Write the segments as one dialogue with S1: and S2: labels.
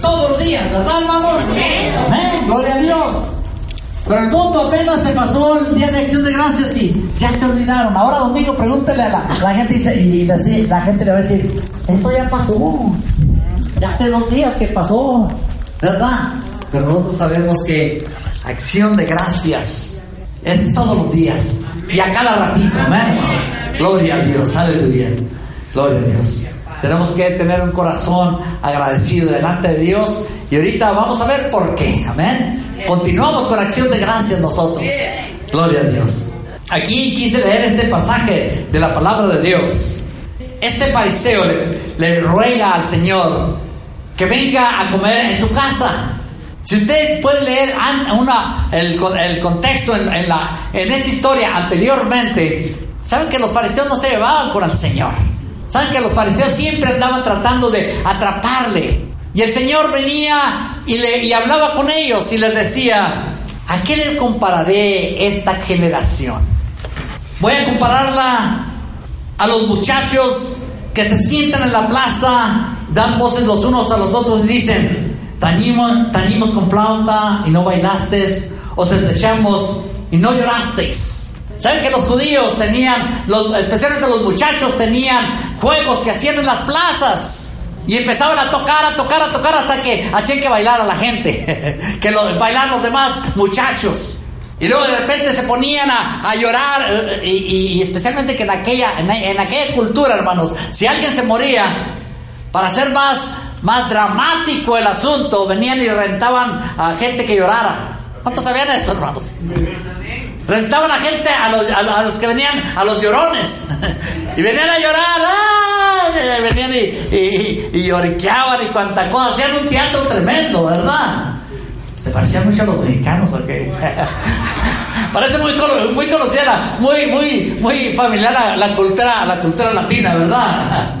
S1: Todos los días, ¿verdad, hermanos? Amén, Gloria a Dios. Pero el mundo apenas se pasó el día de acción de gracias y ya se olvidaron. Ahora domingo pregúntele a la, la gente dice, y así, la gente le va a decir, eso ya pasó. Ya hace dos días que pasó, ¿verdad? Pero nosotros sabemos que acción de gracias es todos los días y a cada ratito, amén, hermanos. Gloria a Dios, aleluya. Gloria a Dios. Tenemos que tener un corazón agradecido delante de Dios y ahorita vamos a ver por qué. Amén. Continuamos con acción de gracias nosotros. Gloria a Dios. Aquí quise leer este pasaje de la palabra de Dios. Este fariseo le, ruega al Señor que venga a comer en su casa. Si usted puede leer el contexto en, en la, en esta historia anteriormente, saben que los fariseos no se llevaban con el Señor. Saben que los fariseos siempre andaban tratando de atraparle. Y el Señor venía y, le, y hablaba con ellos y les decía, ¿a qué le compararé esta generación? Voy a compararla a los muchachos que se sientan en la plaza, dan voces los unos a los otros y dicen, tañimos, tañimos con flauta y no bailaste, o te echamos y no llorasteis. ¿Saben que los judíos tenían, especialmente los muchachos, tenían juegos que hacían en las plazas? Y empezaban a tocar, a tocar, a tocar hasta que hacían que bailara la gente, que lo, bailar los demás muchachos. Y luego de repente se ponían a, llorar, eh, y, especialmente que en aquella, en aquella cultura, hermanos, si alguien se moría, para hacer más, más dramático el asunto, venían y rentaban a gente que llorara. ¿Cuántos sabían eso, hermanos? Rentaban a gente, a los, a los- a que venían, a los llorones. y venían a llorar. venían y, y, y lloriqueaban y cuanta cosa. Hacían un teatro tremendo, ¿verdad? Se parecían mucho a los mexicanos, ¿ok? Parece muy, muy conocida, muy, muy, muy familiar la, la cultura, la cultura latina, ¿verdad?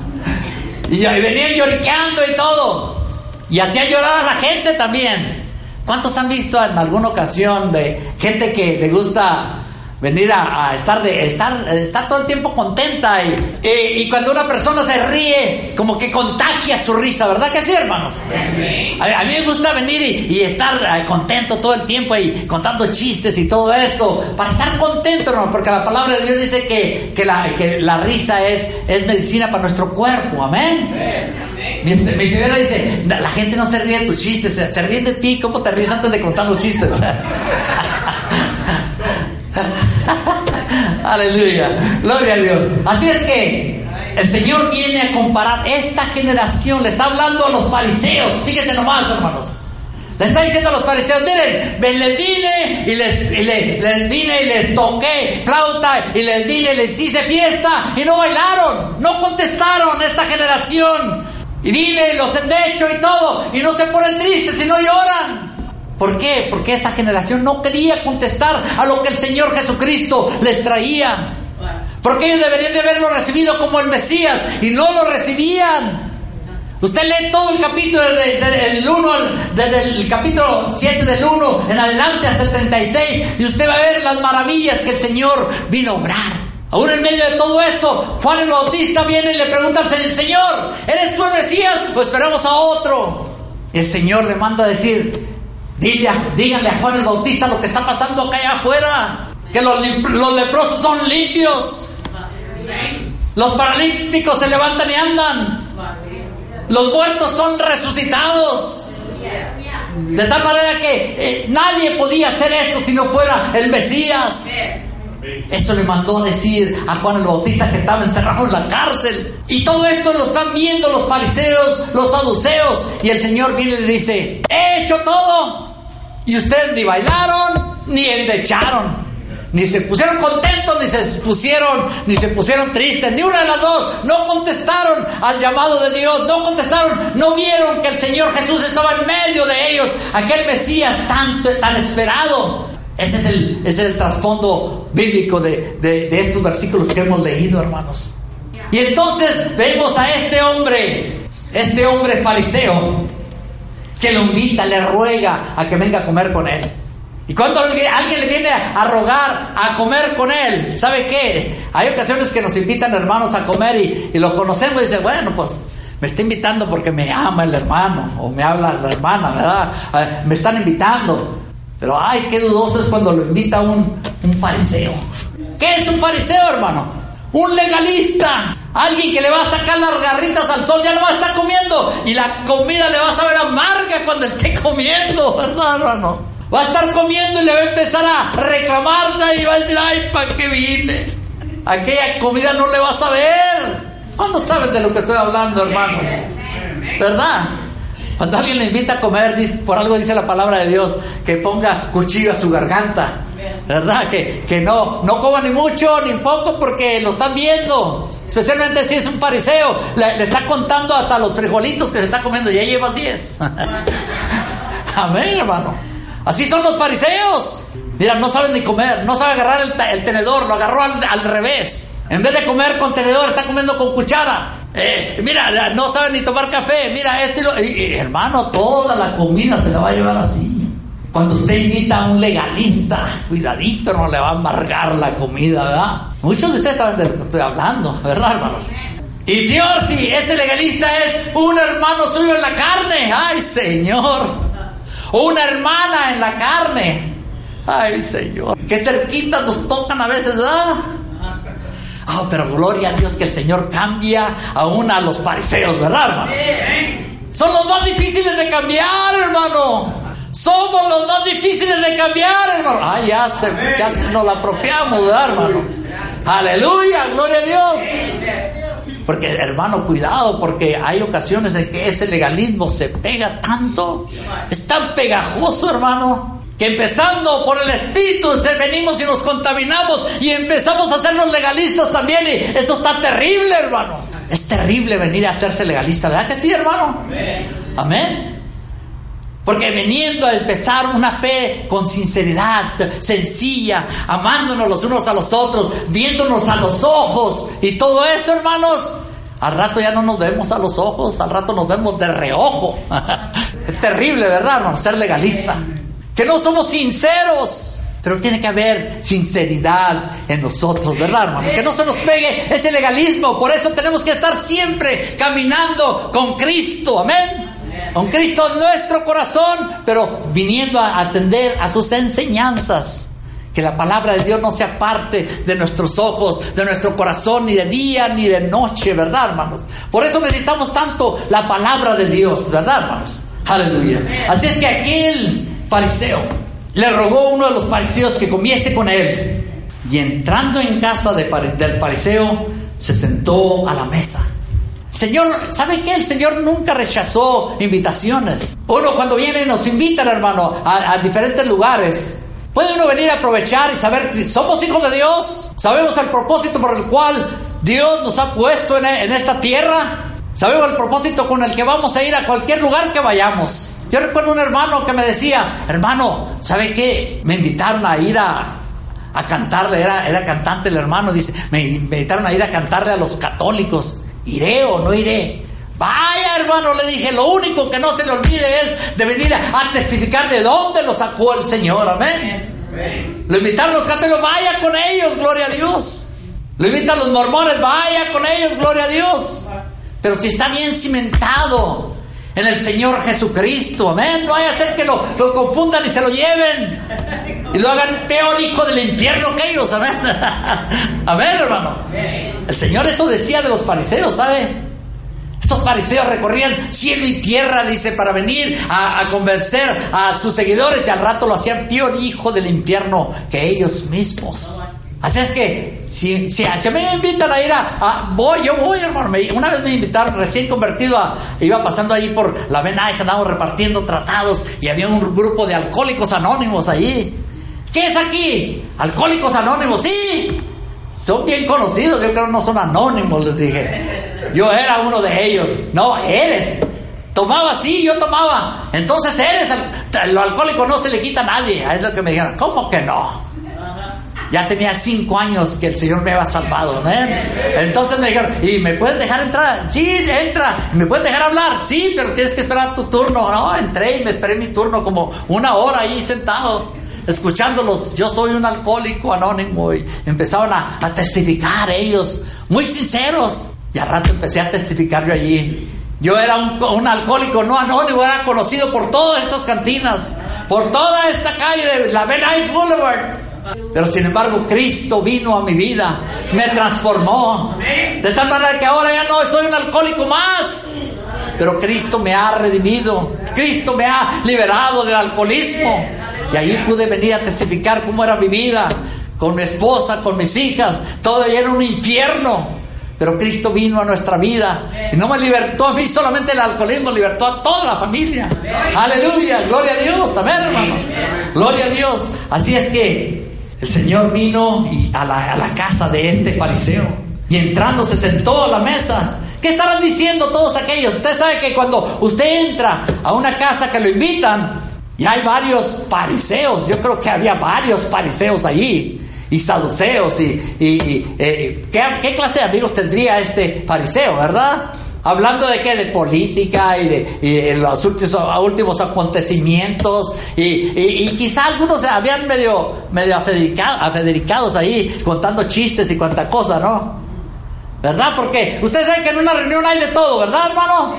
S1: Y, y venían lloriqueando y todo. Y hacían llorar a la gente también. ¿Cuántos han visto en alguna ocasión de gente que le gusta venir a, estar, de, estar, estar todo el tiempo contenta? Y, y- cuando una persona se ríe, como que contagia su risa, ¿verdad que sí, hermanos? A, a mí me gusta venir y, y estar eh, contento todo el tiempo y contando chistes y todo eso, para estar contento, hermano, porque la palabra de Dios dice que, que, la, que la risa es, es medicina para nuestro cuerpo, amén. Mi, señora dice, la gente no se ríe de tus chistes, se, ríen de ti, ¿cómo te ríes antes de contar los chistes? Aleluya, gloria a Dios. Así es que el Señor viene a comparar esta generación, le está hablando a los fariseos, fíjense nomás hermanos. Le está diciendo a los fariseos, miren, ven, les vine y les, y vine y les toqué flauta y les vine y les hice fiesta y no bailaron, no contestaron esta generación. Y y los endecho y todo y no se ponen tristes y no lloran. ¿Por qué? Porque esa generación no quería contestar a lo que el Señor Jesucristo les traía. Porque ellos deberían de haberlo recibido como el Mesías y no lo recibían. Usted lee todo el capítulo de- de- del 1, al- desde el capítulo 7 del 1 en adelante hasta el 36 y usted va a ver las maravillas que el Señor vino a obrar. Aún en medio de todo eso, Juan el Bautista viene y le pregunta al Señor, ¿eres tú el Mesías o esperamos a otro? El Señor le manda a decir, díganle a Juan el Bautista lo que está pasando acá allá afuera, que los leprosos son limpios, los paralíticos se levantan y andan. Los muertos son resucitados. De tal manera que eh, nadie podía hacer esto si no fuera el Mesías. Eso le mandó a decir a Juan el Bautista que estaba encerrado en la cárcel. Y todo esto lo están viendo los fariseos, los saduceos. Y el Señor viene y le dice, he hecho todo. Y ustedes ni bailaron ni endecharon. Ni se pusieron contentos, ni se pusieron, ni se pusieron tristes, ni una de las dos. No contestaron al llamado de Dios, no contestaron, no vieron que el Señor Jesús estaba en medio de ellos, aquel Mesías tan, tan esperado. Ese es el, es el trasfondo bíblico de, de- de estos versículos que hemos leído, hermanos. Y entonces vemos a este hombre, este hombre fariseo, que lo invita, le ruega a que venga a comer con él. Y cuando alguien alguien le viene a rogar a comer con él, ¿sabe qué? Hay ocasiones que nos invitan hermanos a comer y, y lo conocemos y dicen, bueno, pues me está invitando porque me ama el hermano o me habla la hermana, ¿verdad? Ah, Me están invitando. Pero ay, qué dudoso es cuando lo invita un, un fariseo. ¿Qué es un fariseo, hermano? Un legalista. Alguien que le va a sacar las garritas al sol, ya no va a estar comiendo. Y la comida le va a saber amarga cuando esté comiendo, ¿verdad, hermano? Va a estar comiendo y le va a empezar a reclamarla y va a decir, ay, ¿para qué vine? Aquella comida no le va a saber. ¿Cuándo saben de lo que estoy hablando, hermanos? ¿Verdad? Cuando alguien le invita a comer, por algo dice la palabra de Dios, que ponga cuchillo a su garganta. ¿Verdad? Que, que no, no coma ni mucho ni poco porque lo están viendo. Especialmente si es un fariseo. Le, está contando hasta los frijolitos que se está comiendo. Ya llevan 10. Amén, hermano. Así son los fariseos. Mira, no saben ni comer, no sabe agarrar el, el tenedor, lo agarró al, al revés. En vez de comer con tenedor, está comiendo con cuchara. Eh, mira, no sabe ni tomar café. Mira, esto y lo- hermano, toda la comida se la va a llevar así. Cuando usted invita a un legalista, cuidadito, no le va a amargar la comida, ¿verdad? Muchos de ustedes saben de lo que estoy hablando, ¿verdad, hermanos? Y peor si ese legalista es un hermano suyo en la carne. ¡Ay, Señor! Una hermana en la carne. Ay, Señor. Que cerquita nos tocan a veces, ¿verdad? Ah, pero gloria a Dios que el Señor cambia aún a los fariseos, ¿verdad, hermanos? Son los más difíciles de cambiar, hermano. Somos los más difíciles de cambiar, hermano. Ah, ya se, ya se nos la apropiamos, ¿verdad, hermano? Aleluya, gloria a Dios. Porque, hermano, cuidado, porque hay ocasiones en que ese legalismo se pega tanto, es tan pegajoso, hermano, que empezando por el Espíritu, venimos y nos contaminamos y empezamos a hacernos legalistas también, y eso está terrible, hermano. Es terrible venir a hacerse legalista, ¿verdad que sí, hermano? Amén. Porque veniendo a empezar una fe con sinceridad, sencilla, amándonos los unos a los otros, viéndonos a los ojos y todo eso, hermanos, al rato ya no nos vemos a los ojos, al rato nos vemos de reojo. es terrible, ¿verdad, hermano? Ser legalista. Que no somos sinceros. Pero tiene que haber sinceridad en nosotros, ¿verdad, hermano? Que no se nos pegue ese legalismo. Por eso tenemos que estar siempre caminando con Cristo. Amén. Con Cristo en nuestro corazón, pero viniendo a atender a sus enseñanzas. Que la palabra de Dios no sea parte de nuestros ojos, de nuestro corazón, ni de día ni de noche, ¿verdad, hermanos? Por eso necesitamos tanto la palabra de Dios, ¿verdad, hermanos? Aleluya. Así es que aquel le rogó uno de los fariseos que comiese con él. Y entrando en casa del fariseo, se sentó a la mesa. Señor, ¿sabe qué? El Señor nunca rechazó invitaciones. Uno cuando viene nos invitan, hermano, a, diferentes lugares. Puede uno venir a aprovechar y saber si somos hijos de Dios. Sabemos el propósito por el cual Dios nos ha puesto en esta tierra. Sabemos el propósito con el que vamos a ir a cualquier lugar que vayamos. Yo recuerdo un hermano que me decía, hermano, ¿sabe qué? Me invitaron a ir a, a cantarle, era, era cantante el hermano, dice, me invitaron a ir a cantarle a los católicos. ¿Iré o no iré? Vaya hermano, le dije, lo único que no se le olvide es de venir a, a testificar de dónde lo sacó el Señor, amén. Lo invitaron los católicos, vaya con ellos, gloria a Dios. Lo invitan los mormones, vaya con ellos, gloria a Dios. Pero si está bien cimentado en el Señor Jesucristo, amén, no vaya a ser que lo, lo confundan y se lo lleven y lo hagan peor hijo del infierno que ellos, amén. amén, hermano. El Señor eso decía de los fariseos, ¿sabe? Estos fariseos recorrían cielo y tierra, dice, para venir a, a convencer a sus seguidores y al rato lo hacían peor hijo del infierno que ellos mismos. Así es que, si, si, a mí me invitan a ir a, voy, yo voy, hermano. Me- una vez me invitaron, recién convertido, a, iba pasando ahí por la Benais, andábamos repartiendo tratados y había un grupo de alcohólicos anónimos ahí. ¿Qué es aquí? Alcohólicos anónimos, sí. Son bien conocidos, yo creo que no son anónimos, les dije. Yo era uno de ellos. No, eres. Tomaba, sí, yo tomaba. Entonces eres, lo alcohólico no se le quita a nadie. Es lo que me dijeron. ¿Cómo que no? Ya tenía cinco años que el Señor me había salvado. Entonces me dijeron, ¿y me puedes dejar entrar? Sí, entra. ¿Me puedes dejar hablar? Sí, pero tienes que esperar tu turno. No, entré y me esperé mi turno como una hora ahí sentado, escuchándolos. Yo soy un alcohólico anónimo y empezaban a, a testificar ellos, muy sinceros. Y al rato empecé a testificar yo allí. Yo era un, alcohólico no anónimo, era conocido por todas estas cantinas, por toda esta calle de la Ben Ice Boulevard. Pero sin embargo, Cristo vino a mi vida, me transformó. De tal manera que ahora ya no soy un alcohólico más. Pero Cristo me ha redimido. Cristo me ha liberado del alcoholismo. Y ahí pude venir a testificar cómo era mi vida. Con mi esposa, con mis hijas. Todo era un infierno. Pero Cristo vino a nuestra vida y no me libertó a mí solamente el alcoholismo, libertó a toda la familia. Aleluya, gloria a Dios, amén hermano. Gloria a Dios. Así es que el Señor vino y a, la, a la casa de este fariseo y entrando se sentó a la mesa. ¿Qué estarán diciendo todos aquellos? Usted sabe que cuando usted entra a una casa que lo invitan y hay varios fariseos, yo creo que había varios fariseos allí y saduceos y, y- eh, ¿qué, qué clase de amigos tendría este fariseo, verdad? Hablando de qué, de política y de, los últimos, acontecimientos y, y- y quizá algunos habían medio, medio afederica- afedericados ahí contando chistes y cuanta cosa, ¿no? ¿Verdad? Porque ustedes saben que en una reunión hay de todo, ¿verdad, hermano?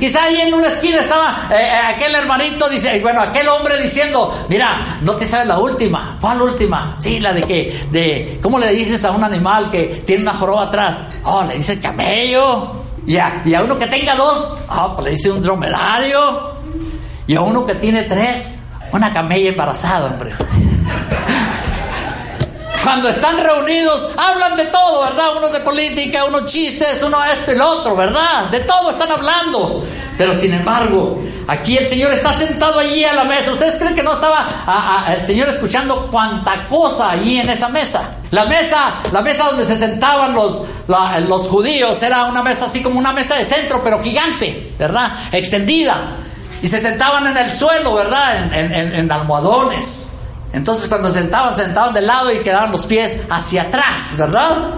S1: Quizá ahí en una esquina estaba eh, eh, aquel hermanito, dice, bueno, aquel hombre diciendo, mira, no te sabes la última. ¿Cuál última? Sí, la de que, de, ¿cómo le dices a un animal que tiene una joroba atrás? Oh, le dice camello. Y a, uno que tenga dos, oh, pues le dice un dromedario. Y a uno que tiene tres, una camella embarazada, hombre. Cuando están reunidos, hablan de todo, ¿verdad? Unos de política, unos chistes, uno esto y lo otro, ¿verdad? De todo están hablando. Pero sin embargo, aquí el Señor está sentado allí a la mesa. ¿Ustedes creen que no estaba el Señor escuchando cuanta cosa allí en esa mesa? La mesa, la mesa donde se sentaban los, los judíos era una mesa así como una mesa de centro, pero gigante, ¿verdad? Extendida. Y se sentaban en el suelo, ¿verdad? En almohadones. Entonces cuando se sentaban, se sentaban de lado y quedaban los pies hacia atrás, ¿verdad?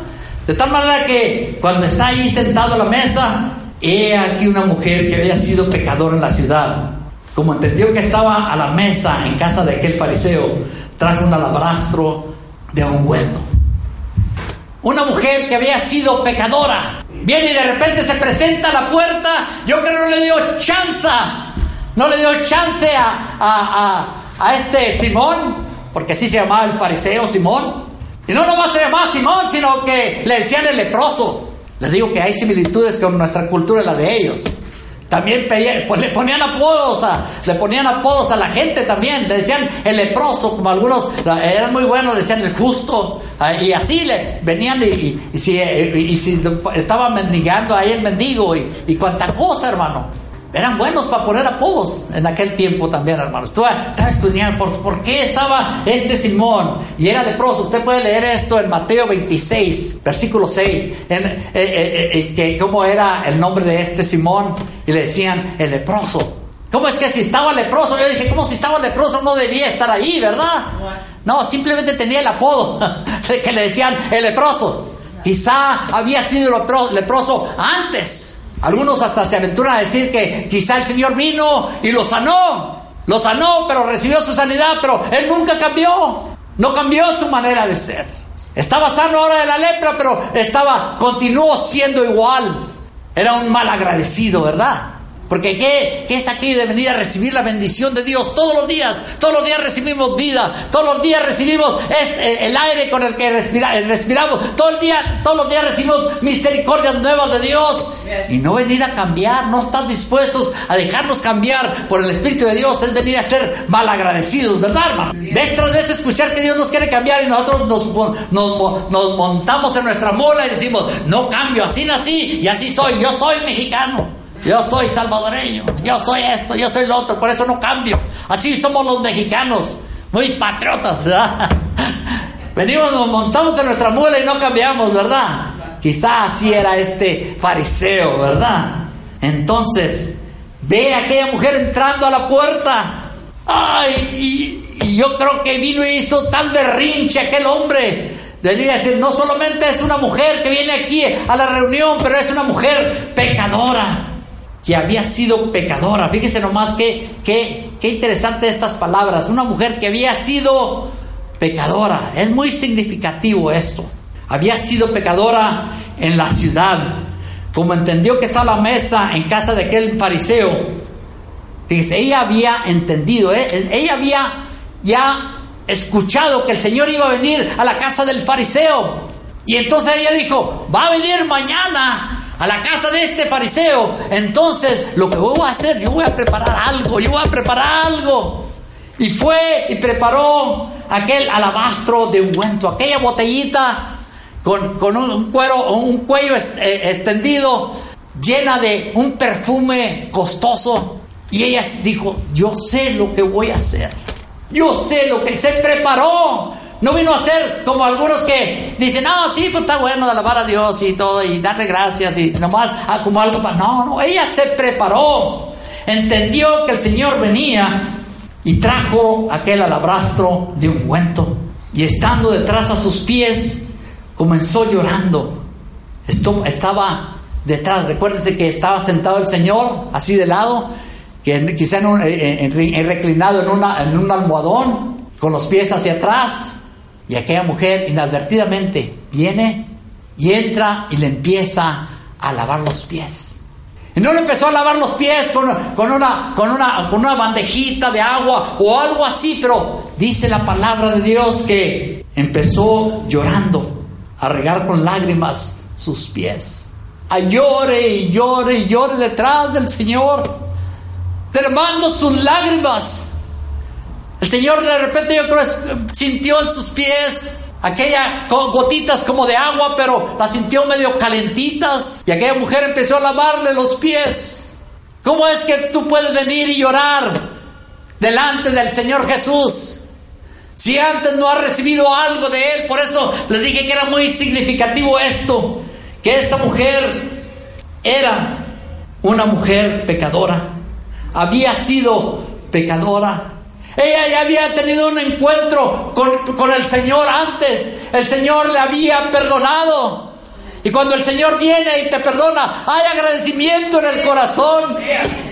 S1: De tal manera que cuando está ahí sentado a la mesa, he aquí una mujer que había sido pecadora en la ciudad. Como entendió que estaba a la mesa en casa de aquel fariseo, trajo un alabastro de ungüento. Una mujer que había sido pecadora. Viene y de repente se presenta a la puerta. Yo creo que no le dio chance. No le dio chance a, a- a- a este Simón, porque así se llamaba el fariseo Simón. Y no nomás se llamaba Simón, sino que le decían el leproso. Les digo que hay similitudes con nuestra cultura y la de ellos. También pues le ponían apodos a, le ponían apodos a la gente también, le decían el leproso, como algunos eran muy buenos, le decían el justo, ah, y así le venían y, si, eh, y si estaba mendigando ahí el mendigo y, y cuanta cosa, hermano. Eran buenos para poner apodos en aquel tiempo también, hermanos. Tú estaba escudriñando por, por qué estaba este Simón y era leproso. Usted puede leer esto en Mateo 26, versículo 6, en, eh, eh, eh, eh, que cómo era el nombre de este Simón y le decían el leproso. ¿Cómo es que si estaba leproso? Yo dije, ¿cómo si estaba leproso no debía estar ahí, verdad? No, simplemente tenía el apodo que le decían el leproso. Quizá había sido lepro- leproso antes. Algunos hasta se aventuran a decir que quizá el Señor vino y lo sanó. Lo sanó, pero recibió su sanidad, pero él nunca cambió. No cambió su manera de ser. Estaba sano ahora de la lepra, pero estaba, continuó siendo igual. Era un mal agradecido, ¿verdad? Porque ¿qué, qué es aquello de venir a recibir la bendición de Dios todos los días? Todos los días recibimos vida, todos los días recibimos este- el aire con el que respira- eh, respiramos, todo el día, todos los días recibimos misericordias nuevas de Dios. Y no venir a cambiar, no estar dispuestos a dejarnos cambiar por el Espíritu de Dios, es venir a ser malagradecidos, ¿verdad, hermano? Vez tras vez escuchar que Dios nos quiere cambiar y nosotros nos, nos montamos en nuestra mola y decimos, no cambio, así nací y así soy, yo soy mexicano. Yo soy salvadoreño, yo soy esto, yo soy lo otro, por eso no cambio. Así somos los mexicanos, muy patriotas, ¿verdad? Venimos, nos montamos en nuestra muela y no cambiamos, ¿verdad? Quizá así era este fariseo, ¿verdad? Entonces, ve a aquella mujer entrando a la puerta. Ay, y, y yo creo que vino y hizo tal berrinche aquel hombre. Debería decir, no solamente es una mujer que viene aquí a la reunión, pero es una mujer pecadora, que había sido pecadora. Fíjese nomás que, que, qué interesante estas palabras. Una mujer que había sido pecadora. Es muy significativo esto. Había sido pecadora en la ciudad. Como entendió que está la mesa en casa de aquel fariseo. Fíjese, ella había entendido, ¿eh? ella había ya escuchado que el Señor iba a venir a la casa del fariseo. Y entonces ella dijo, va a venir mañana a la casa de este fariseo. Entonces lo que voy a hacer, yo voy a preparar algo, yo voy a preparar algo. Y fue y preparó aquel alabastro de ungüento, aquella botellita con, un, cuero, un cuello eh, extendido, llena de un perfume costoso. Y ella dijo, yo sé lo que voy a hacer. Yo sé lo que se preparó. No vino a ser como algunos que dicen, no, sí, pues está bueno de alabar a Dios y todo, y darle gracias y nomás ah, como algo para. No, no, ella se preparó. Entendió que el Señor venía y trajo aquel alabastro de ungüento. Y estando detrás a sus pies, comenzó llorando. Estaba detrás, recuérdense que estaba sentado el Señor, así de lado, que quizá en reclinado en, una, en un almohadón, con los pies hacia atrás, y aquella mujer inadvertidamente viene y entra y le empieza a lavar los pies. Y no le empezó a lavar los pies con, con, una, con, una, con una bandejita de agua o algo así, pero dice la palabra de Dios que empezó llorando, a regar con lágrimas sus pies. A llore y llore y llore detrás del Señor derramando sus lágrimas. El Señor de repente yo creo sintió en sus pies aquella gotitas como de agua, pero las sintió medio calentitas. Y aquella mujer empezó a lavarle los pies. ¿Cómo es que tú puedes venir y llorar delante del Señor Jesús? Si antes no has recibido algo de Él, por eso le dije que era muy significativo esto, que esta mujer era una mujer pecadora había sido pecadora. Ella ya había tenido un encuentro con, el Señor antes. El Señor le había perdonado. Y cuando el Señor viene y te perdona, hay agradecimiento en el corazón.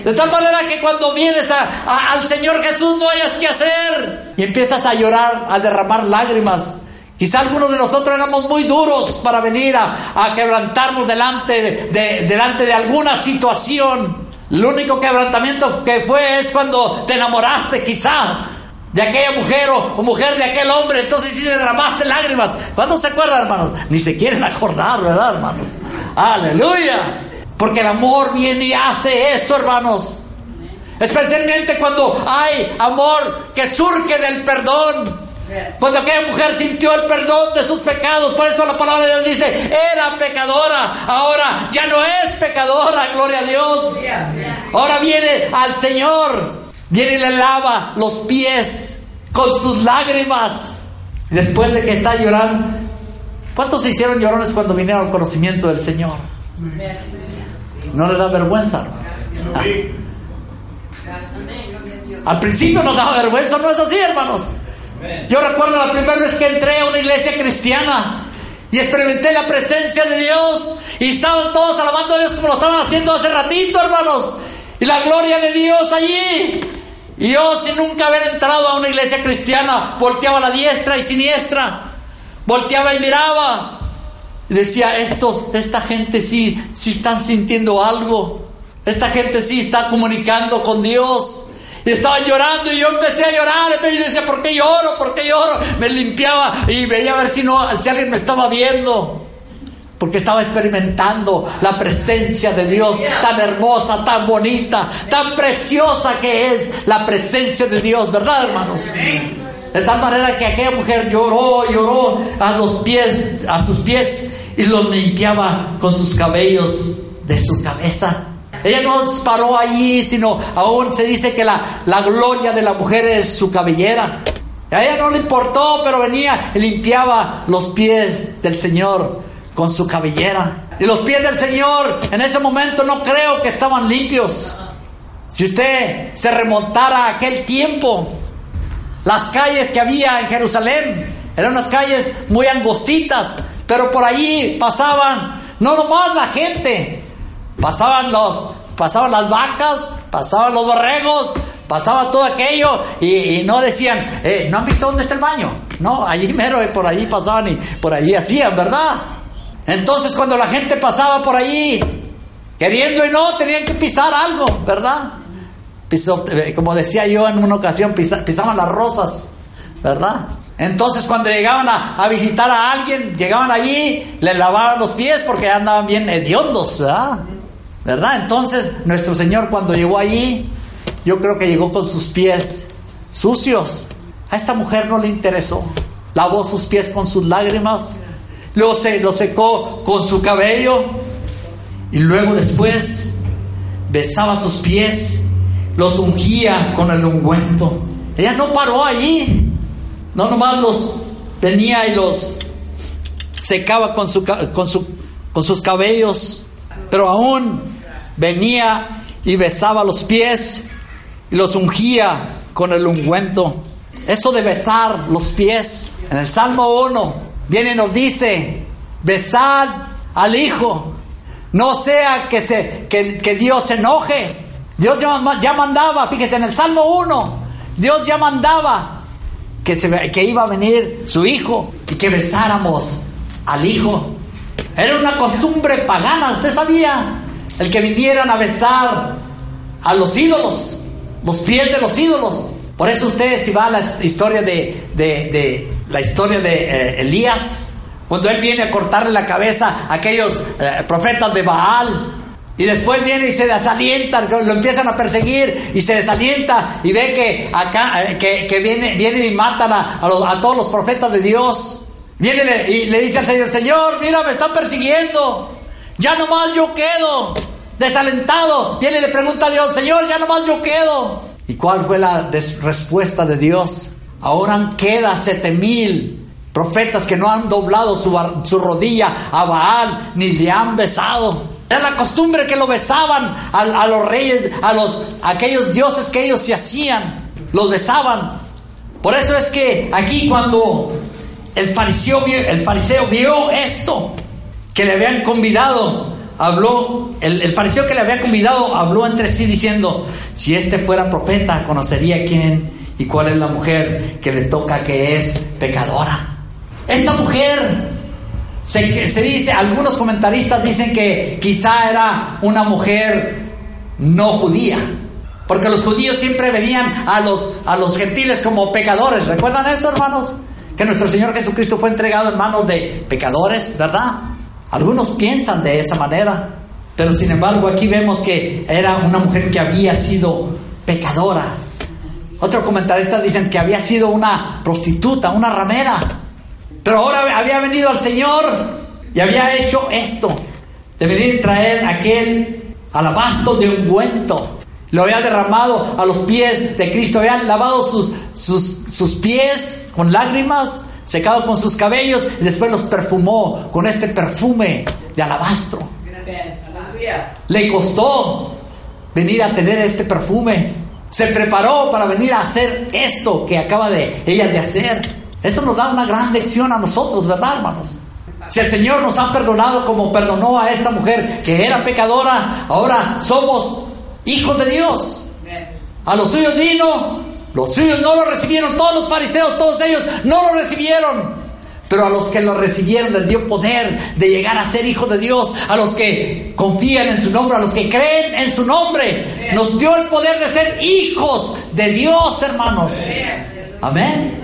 S1: De tal manera que cuando vienes al Señor Jesús no hayas que hacer. Y empiezas a llorar, a derramar lágrimas. Quizá algunos de nosotros éramos muy duros para venir a, quebrantarnos delante delante de alguna situación. El único quebrantamiento que fue es cuando te enamoraste quizá de aquella mujer o, mujer de aquel hombre, entonces sí derramaste lágrimas. ¿Cuándo se acuerdan, hermanos? Ni se quieren acordar, ¿verdad, hermanos? Aleluya. Porque el amor viene y hace eso, hermanos. Especialmente cuando hay amor que surge del perdón. Cuando aquella mujer sintió el perdón de sus pecados, por eso la palabra de Dios dice, era pecadora, ahora ya no es pecadora, gloria a Dios. Ahora viene al Señor, viene y le lava los pies con sus lágrimas. Después de que está llorando, ¿cuántos se hicieron llorones cuando vinieron al conocimiento del Señor? ¿No le da vergüenza? Al principio nos daba vergüenza, ¿no es así, hermanos? Yo recuerdo la primera vez que entré a una iglesia cristiana y experimenté la presencia de Dios y estaban todos alabando a Dios como lo estaban haciendo hace ratito, hermanos. Y la gloria de Dios allí. Y yo, sin nunca haber entrado a una iglesia cristiana, volteaba a la diestra y siniestra. Volteaba y miraba. Y decía, esto, esta gente sí, sí están sintiendo algo. Esta gente sí está comunicando con Dios. Y estaban llorando y yo empecé a llorar. Y decía, ¿por qué lloro? ¿Por qué lloro? Me limpiaba y veía a ver si, no, si alguien me estaba viendo. Porque estaba experimentando la presencia de Dios tan hermosa, tan bonita, tan preciosa que es la presencia de Dios, ¿verdad, hermanos? De tal manera que aquella mujer lloró, lloró a los pies, a sus pies y los limpiaba con sus cabellos de su cabeza. Ella no paró allí, sino aún se dice que la, la gloria de la mujer es su cabellera. A ella no le importó, pero venía y limpiaba los pies del Señor con su cabellera. Y los pies del Señor en ese momento no creo que estaban limpios. Si usted se remontara a aquel tiempo, las calles que había en Jerusalén eran unas calles muy angostitas, pero por allí pasaban no nomás la gente, pasaban los pasaban las vacas, pasaban los borregos, pasaba todo aquello y, no decían, eh, ¿no han visto dónde está el baño? No, allí mero, por allí pasaban y por allí hacían, ¿verdad? Entonces cuando la gente pasaba por allí, queriendo y no, tenían que pisar algo, ¿verdad? Eh, como decía yo en una ocasión, pisa- pisaban las rosas, ¿verdad? Entonces cuando llegaban a, a visitar a alguien, llegaban allí, le lavaban los pies porque andaban bien hediondos, ¿verdad? ¿Verdad? Entonces nuestro Señor cuando llegó allí, yo creo que llegó con sus pies sucios. A esta mujer no le interesó. Lavó sus pies con sus lágrimas, luego se lo secó con su cabello y luego después besaba sus pies, los ungía con el ungüento. Ella no paró allí, no nomás los venía y los secaba con, su, con, su, con sus cabellos, pero aún venía y besaba los pies y los ungía con el ungüento. Eso de besar los pies, en el Salmo 1, viene y nos dice, besad al Hijo, no sea que, se, que, que Dios se enoje. Dios ya, ya mandaba, fíjese, en el Salmo 1, Dios ya mandaba que, se, que iba a venir su Hijo y que besáramos al Hijo. Era una costumbre pagana, ¿usted sabía? El que vinieran a besar a los ídolos, los pies de los ídolos. Por eso usted si va a la historia de, de, de la historia de eh, Elías, cuando él viene a cortarle la cabeza a aquellos eh, profetas de Baal, y después viene y se desalienta, lo empiezan a perseguir y se desalienta y ve que acá eh, que, que viene, vienen y matan a, a, los, a, todos los profetas de Dios. Viene y le dice al Señor, Señor, mira, me están persiguiendo. Ya nomás yo quedo desalentado. Viene y le pregunta a Dios, Señor, ya nomás yo quedo. ¿Y cuál fue la respuesta de Dios? Ahora queda siete mil profetas que no han doblado su, su, rodilla a Baal ni le han besado. Era la costumbre que lo besaban a, a los reyes, a los aquellos dioses que ellos se hacían, los besaban. Por eso es que aquí cuando el fariseo, el fariseo vio esto, que le habían convidado, habló, el, el, fariseo que le había convidado habló entre sí diciendo, si este fuera profeta, conocería quién y cuál es la mujer que le toca que es pecadora. Esta mujer, se, se dice, algunos comentaristas dicen que quizá era una mujer no judía. Porque los judíos siempre venían a los, a los gentiles como pecadores. ¿Recuerdan eso, hermanos? Que nuestro Señor Jesucristo fue entregado en manos de pecadores, ¿verdad? Algunos piensan de esa manera. Pero sin embargo aquí vemos que era una mujer que había sido pecadora. Otros comentaristas dicen que había sido una prostituta, una ramera. Pero ahora había venido al Señor y había hecho esto. De venir y traer aquel alabastro de ungüento. Lo había derramado a los pies de Cristo. Había lavado sus, sus, sus pies con lágrimas, secado con sus cabellos y después los perfumó con este perfume de alabastro. Le costó venir a tener este perfume. Se preparó para venir a hacer esto que acaba de ella de hacer. Esto nos da una gran lección a nosotros, ¿verdad, hermanos? Si el Señor nos ha perdonado como perdonó a esta mujer que era pecadora, ahora somos hijos de Dios. A los suyos vino, los suyos no lo recibieron, todos los fariseos, todos ellos no lo recibieron. Pero a los que lo recibieron les dio poder de llegar a ser hijos de Dios, a los que confían en su nombre, a los que creen en su nombre. Nos dio el poder de ser hijos de Dios, hermanos. Amén.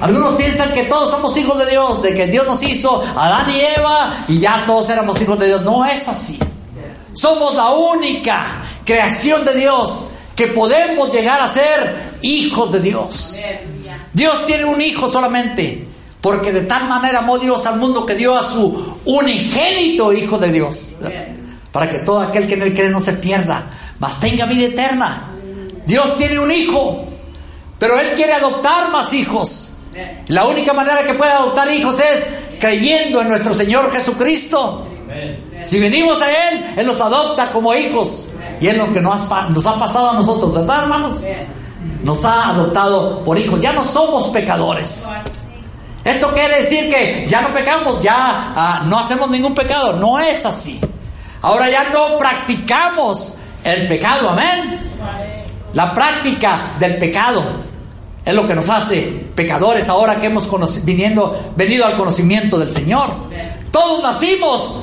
S1: Algunos piensan que todos somos hijos de Dios, de que Dios nos hizo Adán y Eva y ya todos éramos hijos de Dios. No es así. Somos la única creación de Dios que podemos llegar a ser hijos de Dios. Dios tiene un hijo solamente, porque de tal manera amó Dios al mundo que dio a su unigénito hijo de Dios, para que todo aquel que en él cree no se pierda, mas tenga vida eterna. Dios tiene un hijo, pero él quiere adoptar más hijos. La única manera que puede adoptar hijos es creyendo en nuestro Señor Jesucristo. Si venimos a Él, Él los adopta como hijos. Y es lo que nos ha, nos ha pasado a nosotros, ¿verdad, hermanos? Nos ha adoptado por hijos. Ya no somos pecadores. Esto quiere decir que ya no pecamos, ya ah, no hacemos ningún pecado. No es así. Ahora ya no practicamos el pecado, amén. La práctica del pecado es lo que nos hace pecadores ahora que hemos viniendo, venido al conocimiento del Señor. Todos nacimos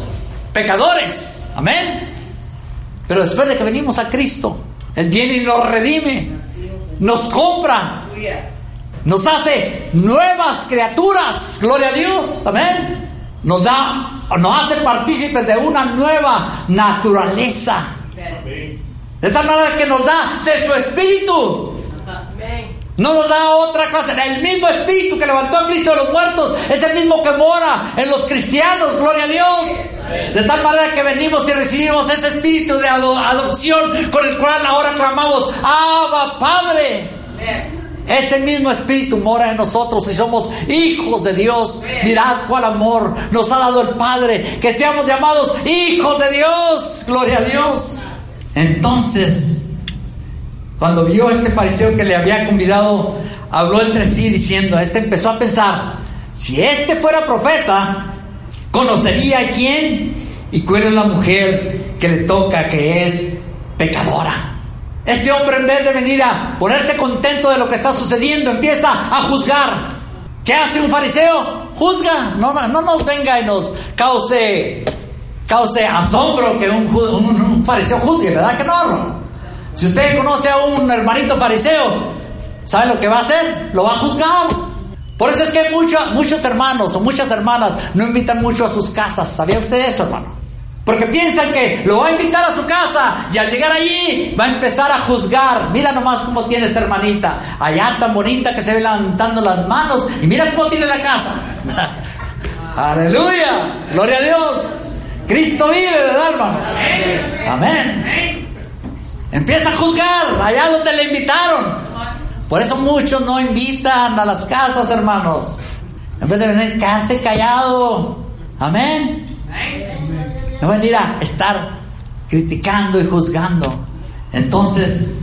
S1: pecadores, amén. Pero después de que venimos a Cristo, Él viene y nos redime, nos compra, nos hace nuevas criaturas, gloria a Dios, amén. Nos da, nos hace partícipes de una nueva naturaleza. De tal manera que nos da de su espíritu. No nos da otra clase. El mismo espíritu que levantó a Cristo de los muertos es el mismo que mora en los cristianos. Gloria a Dios. De tal manera que venimos y recibimos ese espíritu de ado- adopción con el cual ahora clamamos, Abba Padre. Ese mismo espíritu mora en nosotros y somos hijos de Dios. Mirad cuál amor nos ha dado el Padre, que seamos llamados hijos de Dios. Gloria a Dios. Entonces, cuando vio a este fariseo que le había convidado, habló entre sí diciendo, este empezó a pensar, si este fuera profeta, conocería quién y cuál es la mujer que le toca que es pecadora. Este hombre en vez de venir a ponerse contento de lo que está sucediendo, empieza a juzgar. ¿Qué hace un fariseo? Juzga. No, no, no nos venga y nos cause, cause asombro que un fariseo juzgue, ¿verdad que no? Si usted conoce a un hermanito fariseo, ¿sabe lo que va a hacer? Lo va a juzgar. Por eso es que muchos, muchos hermanos o muchas hermanas no invitan mucho a sus casas. ¿Sabía usted eso, hermano? Porque piensan que lo va a invitar a su casa y al llegar allí va a empezar a juzgar. Mira nomás cómo tiene esta hermanita, allá tan bonita que se ve levantando las manos y mira cómo tiene la casa. Aleluya, gloria a Dios. Cristo vive, ¿verdad, hermanos? Amén. Empieza a juzgar allá donde le invitaron. Por eso muchos no invitan a las casas, hermanos. En vez de venir, quedarse callado. Amén. No venir a estar criticando y juzgando. Entonces,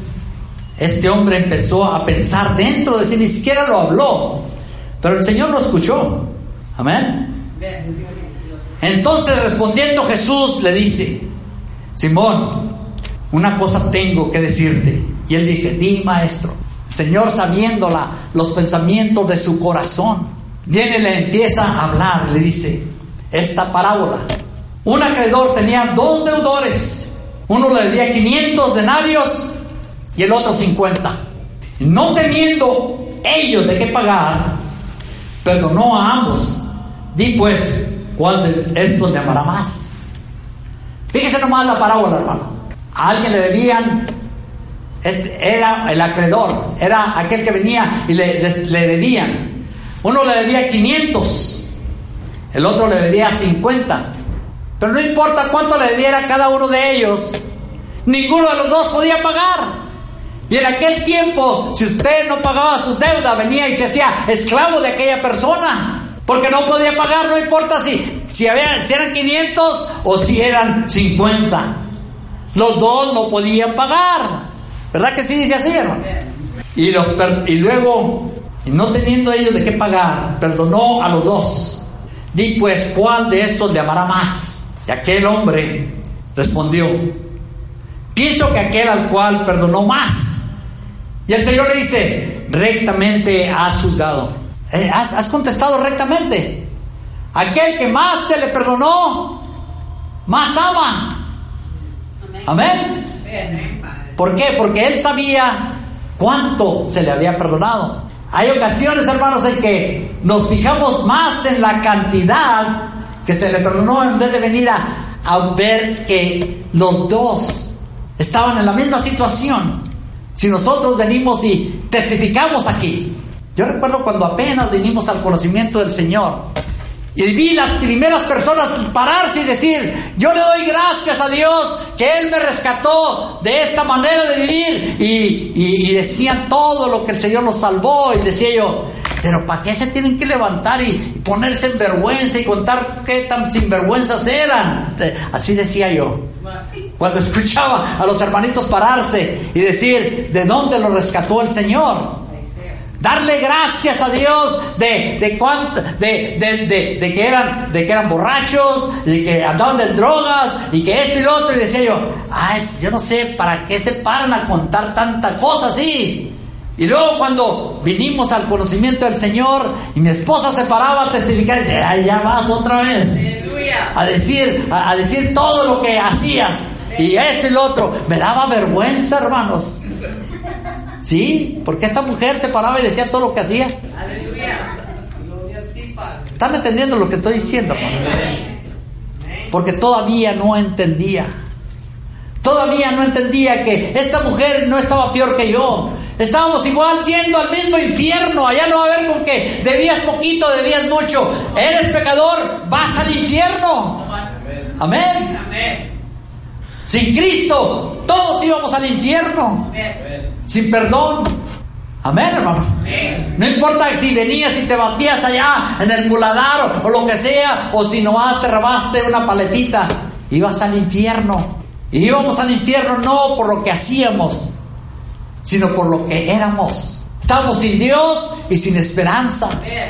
S1: este hombre empezó a pensar dentro de sí, ni siquiera lo habló, pero el Señor lo escuchó. Amén. Entonces, respondiendo Jesús, le dice: Simón, una cosa tengo que decirte. Y él dice: Di, maestro. Señor, sabiéndola, los pensamientos de su corazón, viene y le empieza a hablar. Le dice: Esta parábola. Un acreedor tenía dos deudores. Uno le debía 500 denarios y el otro 50. Y no teniendo ellos de qué pagar, perdonó a ambos. Di pues, ¿cuál de estos le amará más? Fíjese nomás la parábola, hermano. Alguien le debían, este, era el acreedor, era aquel que venía y le, le- le debían. Uno le debía 500, el otro le debía 50. Pero no importa cuánto le debiera cada uno de ellos, ninguno de los dos podía pagar. Y en aquel tiempo, si usted no pagaba su deuda, venía y se hacía esclavo de aquella persona. Porque no podía pagar, no importa si, si, había, si eran 500 o si eran 50. Los dos no podían pagar. ¿Verdad que sí dice así, hermano? Y, los y luego, no teniendo ellos de qué pagar, perdonó a los dos. Di pues, ¿cuál de estos le amará más? Y aquel hombre respondió, pienso que aquel al cual perdonó más. Y el Señor le dice, rectamente has juzgado. Eh, has, has contestado rectamente. Aquel que más se le perdonó, más ama. Amén. ¿Por qué? Porque él sabía cuánto se le había perdonado. Hay ocasiones, hermanos, en que nos fijamos más en la cantidad que se le perdonó en vez de venir a, a ver que los dos estaban en la misma situación. Si nosotros venimos y testificamos aquí, yo recuerdo cuando apenas vinimos al conocimiento del Señor y vi las primeras personas pararse y decir, yo le doy gracias a Dios que Él me rescató de esta manera de vivir. Y, y- y decían todo lo que el Señor nos salvó. Y decía yo, pero ¿para qué se tienen que levantar y, y ponerse en vergüenza y contar qué tan sinvergüenzas eran? Así decía yo. Cuando escuchaba a los hermanitos pararse y decir, ¿de dónde lo rescató el Señor? Darle gracias a Dios de, de, cuánto, de, de, de, de que eran, de que eran borrachos, de que andaban de drogas y que esto y lo otro. Y decía yo, ay, yo no sé para qué se paran a contar tanta cosa así. Y luego cuando vinimos al conocimiento del Señor y mi esposa se paraba a testificar, y decía, ay, ya vas otra vez. A decir, a, a decir todo lo que hacías. Y esto y lo otro. Me daba vergüenza, hermanos. Sí, porque esta mujer se paraba y decía todo lo que hacía. ¿Están entendiendo lo que estoy diciendo? Porque todavía no entendía. Todavía no entendía que esta mujer no estaba peor que yo. Estábamos igual yendo al mismo infierno. Allá no va a ver con que debías poquito, debías mucho. Eres pecador, vas al infierno. Amén. Sin Cristo, todos íbamos al infierno. Sin perdón. Amén, hermano. No importa si venías y te batías allá en el muladar o, o lo que sea, o si nomás te robaste una paletita, ibas al infierno. Y íbamos al infierno no por lo que hacíamos, sino por lo que éramos. Estábamos sin Dios y sin esperanza.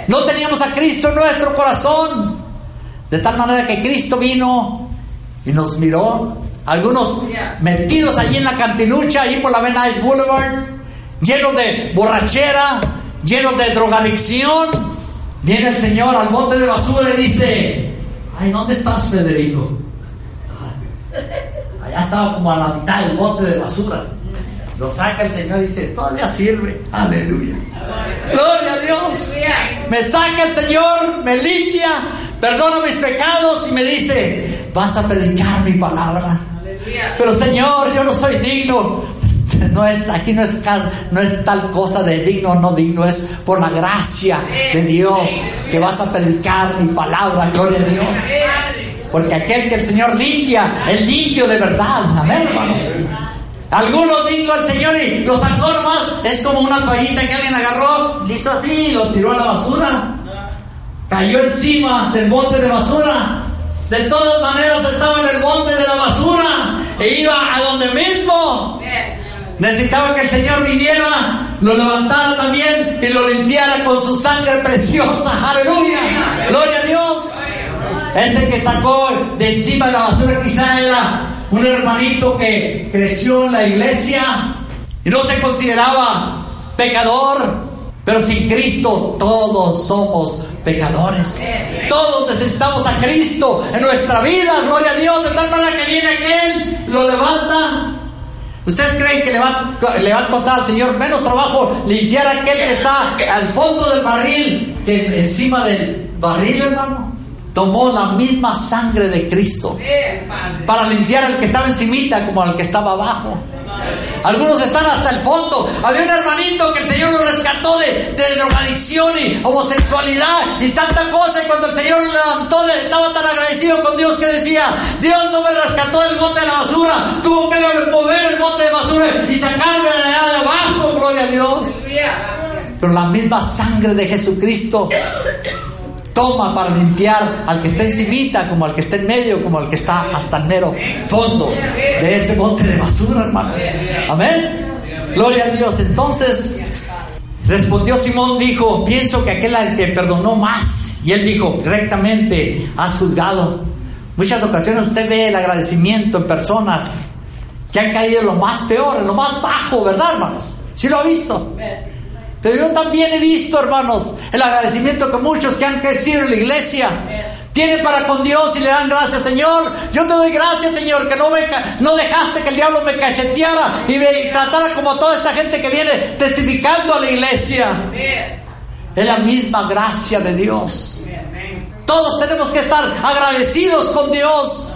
S1: No teníamos a Cristo en nuestro corazón. De tal manera que Cristo vino y nos miró. Algunos metidos allí en la cantinucha, allí por la Van Nuys Boulevard, llenos de borrachera, llenos de drogadicción. Viene el Señor al bote de basura y dice, ay, ¿dónde estás, Federico? Allá estaba como a la mitad del bote de basura. Lo saca el Señor y dice, todavía sirve. Aleluya. Gloria a Dios. Me saca el Señor, me limpia, perdona mis pecados y me dice, vas a predicar mi palabra. Pero Señor, yo no soy digno. No es, aquí no es, tal cosa de digno o no digno, es por la gracia de Dios que vas a predicar mi palabra, gloria a Dios. Porque aquel que el Señor limpia, es limpio de verdad. Amén, hermano. Algunos dijo al Señor y lo sacó. Es como una toallita que alguien agarró, hizo así y lo tiró a la basura. Cayó encima del bote de basura. De todas maneras estaba en el bote de la basura e iba a donde mismo. Necesitaba que el Señor viniera, lo levantara también y lo limpiara con su sangre preciosa. Aleluya. Gloria a Dios. Ese que sacó de encima de la basura quizá era un hermanito que creció en la iglesia y no se consideraba pecador, pero sin Cristo todos somos pecadores. Todos necesitamos a Cristo en nuestra vida, gloria a Dios, de tal manera que viene aquel, lo levanta. ¿Ustedes creen que le va, le va a costar al Señor menos trabajo limpiar a aquel que está al fondo del barril que encima del barril, hermano? tomó la misma sangre de Cristo para limpiar al que estaba encimita como al que estaba abajo. Algunos están hasta el fondo. Había un hermanito que el Señor lo rescató de, de drogadicción y homosexualidad y tanta cosa. Y cuando el Señor lo levantó, le estaba tan agradecido con Dios que decía: Dios no me rescató del bote de la basura, tuvo que mover el bote de basura y sacarme de allá de abajo. Gloria a Dios. Pero la misma sangre de Jesucristo toma para limpiar al que está encimita, como al que está en medio, como al que está hasta el mero fondo de ese bote de basura, hermano. Amén. Gloria a Dios. Entonces, respondió Simón, dijo, pienso que aquel al que perdonó más. Y él dijo, rectamente has juzgado. Muchas ocasiones usted ve el agradecimiento en personas que han caído en lo más peor, en lo más bajo, ¿verdad, hermanos? ¿Sí lo ha visto? Pero yo también he visto, hermanos, el agradecimiento que muchos que han crecido en la iglesia tienen para con Dios y le dan gracias, Señor. Yo te doy gracias, Señor, que no, me, no dejaste que el diablo me cacheteara y me y tratara como toda esta gente que viene testificando a la iglesia. Es la misma gracia de Dios. Todos tenemos que estar agradecidos con Dios.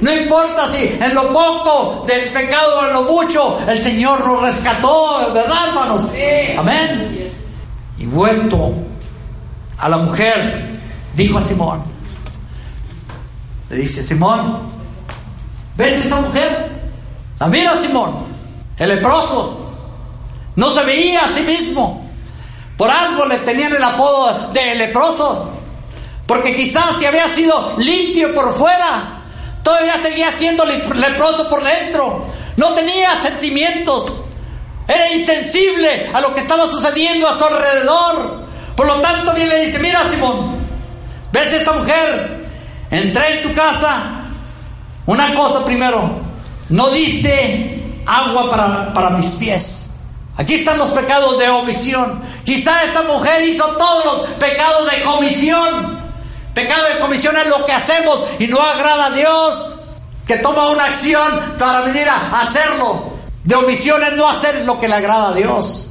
S1: No importa si en lo poco del pecado o en lo mucho el Señor nos rescató, ¿verdad, hermanos? Amén. Y vuelto a la mujer, dijo a Simón, le dice, Simón, ¿ves esta mujer? La mira, Simón, el leproso. No se veía a sí mismo. Por algo le tenían el apodo de leproso. Porque quizás si había sido limpio por fuera, Todavía seguía siendo leproso por dentro. No tenía sentimientos. Era insensible a lo que estaba sucediendo a su alrededor. Por lo tanto, bien le dice, mira Simón, ¿ves esta mujer? Entré en tu casa. Una cosa primero, no diste agua para, para mis pies. Aquí están los pecados de omisión. Quizá esta mujer hizo todos los pecados de comisión. Pecado de comisión es lo que hacemos y no agrada a Dios, que toma una acción para venir a hacerlo. De omisión es no hacer lo que le agrada a Dios.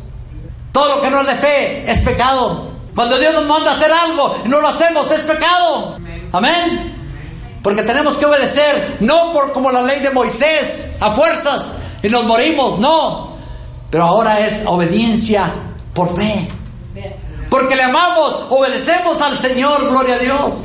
S1: Todo lo que no es de fe es pecado. Cuando Dios nos manda a hacer algo y no lo hacemos es pecado. Amén. Porque tenemos que obedecer, no por como la ley de Moisés, a fuerzas, y nos morimos, no. Pero ahora es obediencia por fe. Porque le amamos, obedecemos al Señor, gloria a Dios.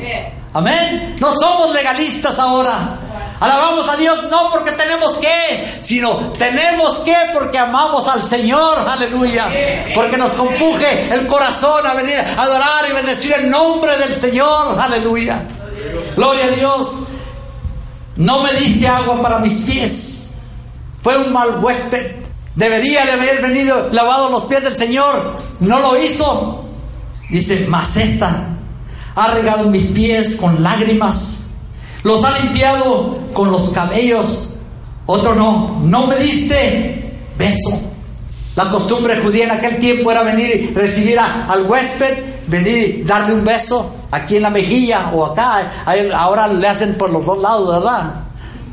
S1: Amén. No somos legalistas ahora. Alabamos a Dios no porque tenemos que, sino tenemos que porque amamos al Señor, aleluya. Porque nos compuje el corazón a venir a adorar y bendecir el nombre del Señor, aleluya. Gloria a Dios. No me diste agua para mis pies. Fue un mal huésped. Debería de haber venido lavado los pies del Señor. No lo hizo. Dice, mas esta ha regado mis pies con lágrimas. Los ha limpiado con los cabellos. Otro no. No me diste beso. La costumbre judía en aquel tiempo era venir y recibir al huésped, venir y darle un beso aquí en la mejilla o acá. Ahora le hacen por los dos lados, ¿verdad?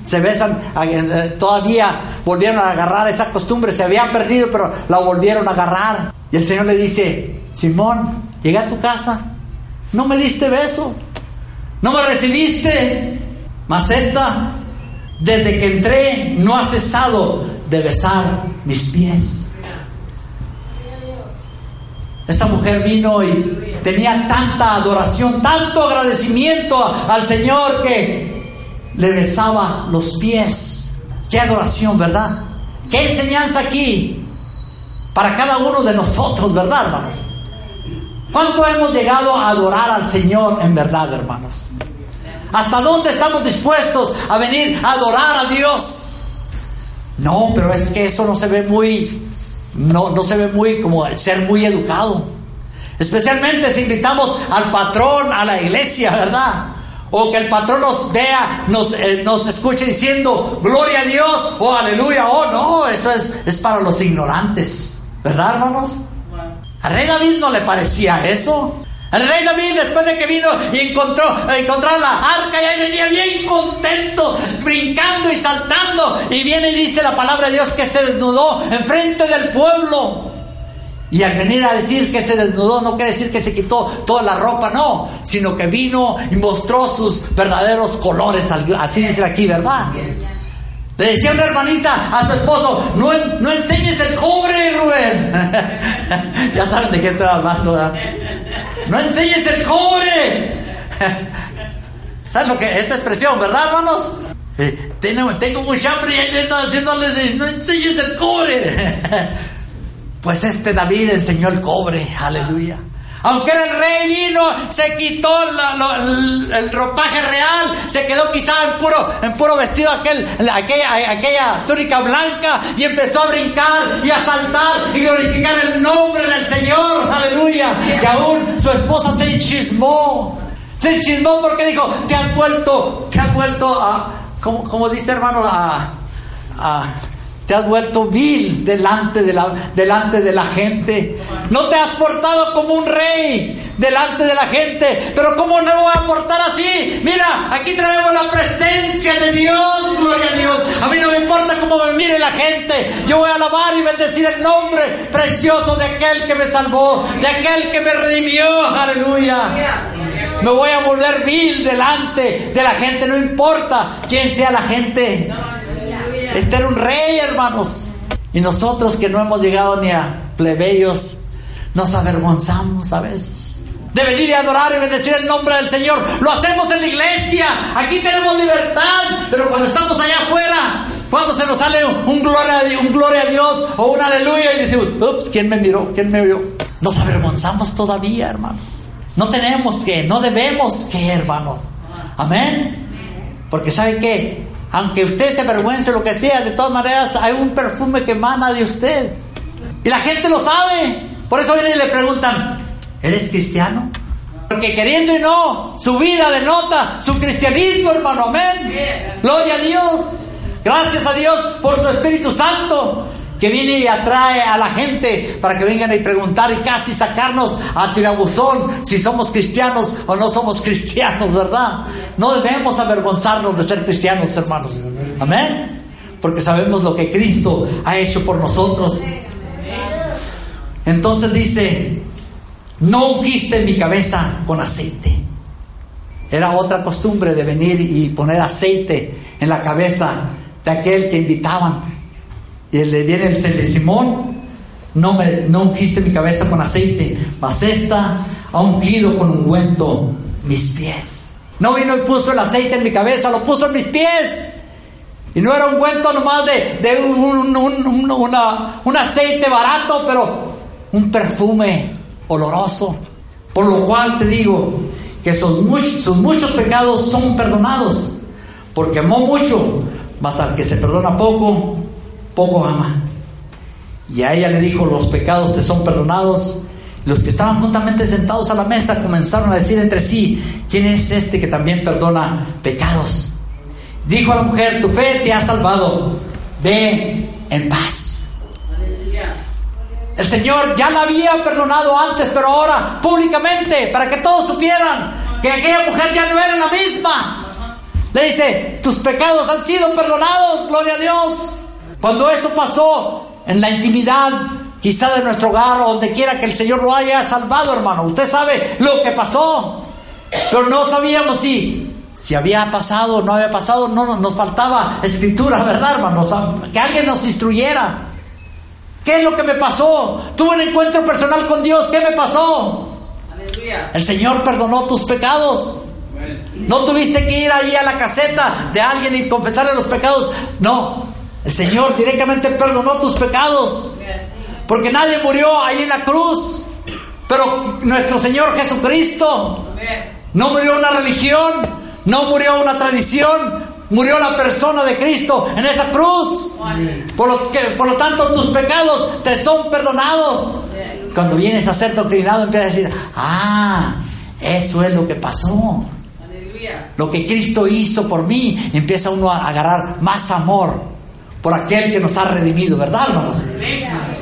S1: Se besan, eh, todavía volvieron a agarrar esa costumbre, se habían perdido, pero la volvieron a agarrar. Y el Señor le dice, Simón, llegué a tu casa, no me diste beso, no me recibiste, mas esta, desde que entré, no ha cesado de besar mis pies. Esta mujer vino y tenía tanta adoración, tanto agradecimiento al Señor que le besaba los pies. Qué adoración, ¿verdad? Qué enseñanza aquí para cada uno de nosotros, ¿verdad, hermanos? ¿Cuánto hemos llegado a adorar al Señor en verdad, hermanos? ¿Hasta dónde estamos dispuestos a venir a adorar a Dios? No, pero es que eso no se ve muy no, no se ve muy como ser muy educado. Especialmente si invitamos al patrón a la iglesia, ¿verdad? O que el patrón nos vea, nos, eh, nos escuche diciendo, gloria a Dios, o aleluya, oh no, eso es, es para los ignorantes, ¿verdad hermanos? A rey David no le parecía eso. El rey David, después de que vino y encontró, encontró la arca, y ahí venía bien contento, brincando y saltando. Y viene y dice la palabra de Dios que se desnudó enfrente del pueblo. Y al venir a decir que se desnudó, no quiere decir que se quitó toda la ropa, no, sino que vino y mostró sus verdaderos colores. Así dice aquí, ¿verdad? Le decía una hermanita a su esposo, no, no enseñes el cobre, Rubén. ya saben de qué estoy hablando, ¿verdad? No enseñes el cobre. ¿Saben lo que es esa expresión, verdad, hermanos? Eh, tengo, tengo mucha hambre y haciéndole de, no enseñes el cobre. pues este David enseñó el cobre, aleluya. Aunque era el rey vino, se quitó el, ropaje real, se quedó quizá en puro, en puro vestido aquel, aquella, aquella túnica blanca y empezó a brincar y a saltar y glorificar el nombre del Señor, aleluya. Y aún su esposa se enchismó, se enchismó porque dijo, te has vuelto, te has vuelto a, como, como dice hermano, a, a te has vuelto vil delante de, la, delante de la gente. No te has portado como un rey delante de la gente. Pero ¿cómo no voy a portar así? Mira, aquí traemos la presencia de Dios, gloria a Dios. A mí no me importa cómo me mire la gente. Yo voy a alabar y bendecir el nombre precioso de aquel que me salvó, de aquel que me redimió. Aleluya. Me voy a volver vil delante de la gente, no importa quién sea la gente. Este era un rey, hermanos. Y nosotros que no hemos llegado ni a plebeyos, nos avergonzamos a veces. De venir y adorar y bendecir el nombre del Señor. Lo hacemos en la iglesia. Aquí tenemos libertad. Pero cuando estamos allá afuera, cuando se nos sale un gloria, un gloria a Dios o un aleluya y decimos, ups, ¿quién me miró? ¿Quién me vio? Nos avergonzamos todavía, hermanos. No tenemos que, no debemos que, hermanos. Amén. Porque ¿sabe qué? Aunque usted se avergüence lo que sea, de todas maneras hay un perfume que emana de usted. Y la gente lo sabe. Por eso vienen y le preguntan, ¿eres cristiano? Porque queriendo y no, su vida denota su cristianismo, hermano. Amén. Gloria a Dios. Gracias a Dios por su Espíritu Santo que viene y atrae a la gente para que vengan y preguntar y casi sacarnos a tirabuzón si somos cristianos o no somos cristianos, ¿verdad? No debemos avergonzarnos de ser cristianos, hermanos. Amén. Porque sabemos lo que Cristo ha hecho por nosotros. Entonces dice, no ungiste mi cabeza con aceite. Era otra costumbre de venir y poner aceite en la cabeza de aquel que invitaban. Y le viene el de Simón, no, me, no ungiste mi cabeza con aceite, mas esta ha ungido con ungüento mis pies. No vino y puso el aceite en mi cabeza, lo puso en mis pies. Y no era un ungüento nomás de, de un, un, un, una, un aceite barato, pero un perfume oloroso. Por lo cual te digo que sus muchos, sus muchos pecados son perdonados, porque amó mucho, mas al que se perdona poco, poco ama. Y a ella le dijo, los pecados te son perdonados. Los que estaban juntamente sentados a la mesa comenzaron a decir entre sí, ¿quién es este que también perdona pecados? Dijo a la mujer, tu fe te ha salvado, ve en paz. El Señor ya la había perdonado antes, pero ahora públicamente, para que todos supieran que aquella mujer ya no era la misma. Le dice, tus pecados han sido perdonados, gloria a Dios. Cuando eso pasó en la intimidad, quizá de nuestro hogar o donde quiera que el Señor lo haya salvado, hermano, usted sabe lo que pasó, pero no sabíamos si, si había pasado o no había pasado, no nos faltaba escritura, ¿verdad, hermano? Que alguien nos instruyera. ¿Qué es lo que me pasó? Tuve un encuentro personal con Dios, ¿qué me pasó? Aleluya. El Señor perdonó tus pecados. No tuviste que ir ahí a la caseta de alguien y confesarle los pecados. No, el Señor directamente perdonó tus pecados. Porque nadie murió ahí en la cruz. Pero nuestro Señor Jesucristo no murió una religión, no murió una tradición, murió la persona de Cristo en esa cruz. Por lo, que, por lo tanto tus pecados te son perdonados. Cuando vienes a ser doctrinado empiezas a decir, ah, eso es lo que pasó. Lo que Cristo hizo por mí, empieza uno a agarrar más amor por aquel que nos ha redimido, ¿verdad, hermanos?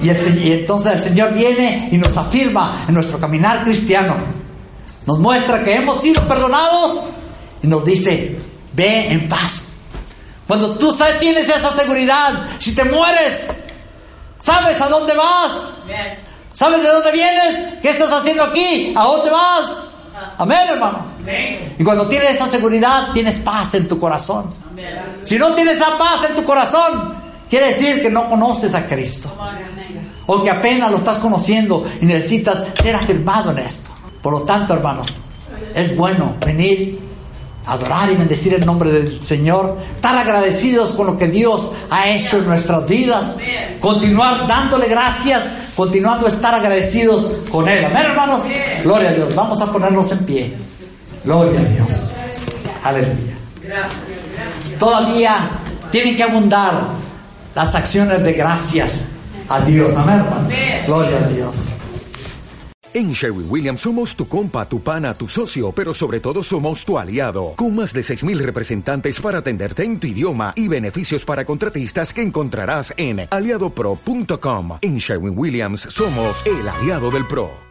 S1: Y, y, entonces el Señor viene y nos afirma en nuestro caminar cristiano. Nos muestra que hemos sido perdonados y nos dice, ve en paz. Cuando tú sabes, tienes esa seguridad, si te mueres, sabes a dónde vas. ¿Sabes de dónde vienes? ¿Qué estás haciendo aquí? ¿A dónde vas? Amén, hermano. Y cuando tienes esa seguridad, tienes paz en tu corazón. Si no tienes esa paz en tu corazón, quiere decir que no conoces a Cristo. O que apenas lo estás conociendo y necesitas ser afirmado en esto. Por lo tanto, hermanos, es bueno venir, adorar y bendecir el nombre del Señor, estar agradecidos con lo que Dios ha hecho en nuestras vidas, continuar dándole gracias, continuando a estar agradecidos con Él. Amén, hermanos. Gloria a Dios. Vamos a ponernos en pie. Gloria a Dios. Aleluya. Todavía tienen que abundar las acciones de gracias a Dios. Amén, hermanos. Gloria a Dios.
S2: En Sherwin Williams somos tu compa, tu pana, tu socio, pero sobre todo somos tu aliado, con más de 6.000 representantes para atenderte en tu idioma y beneficios para contratistas que encontrarás en aliadopro.com. En Sherwin Williams somos el aliado del PRO.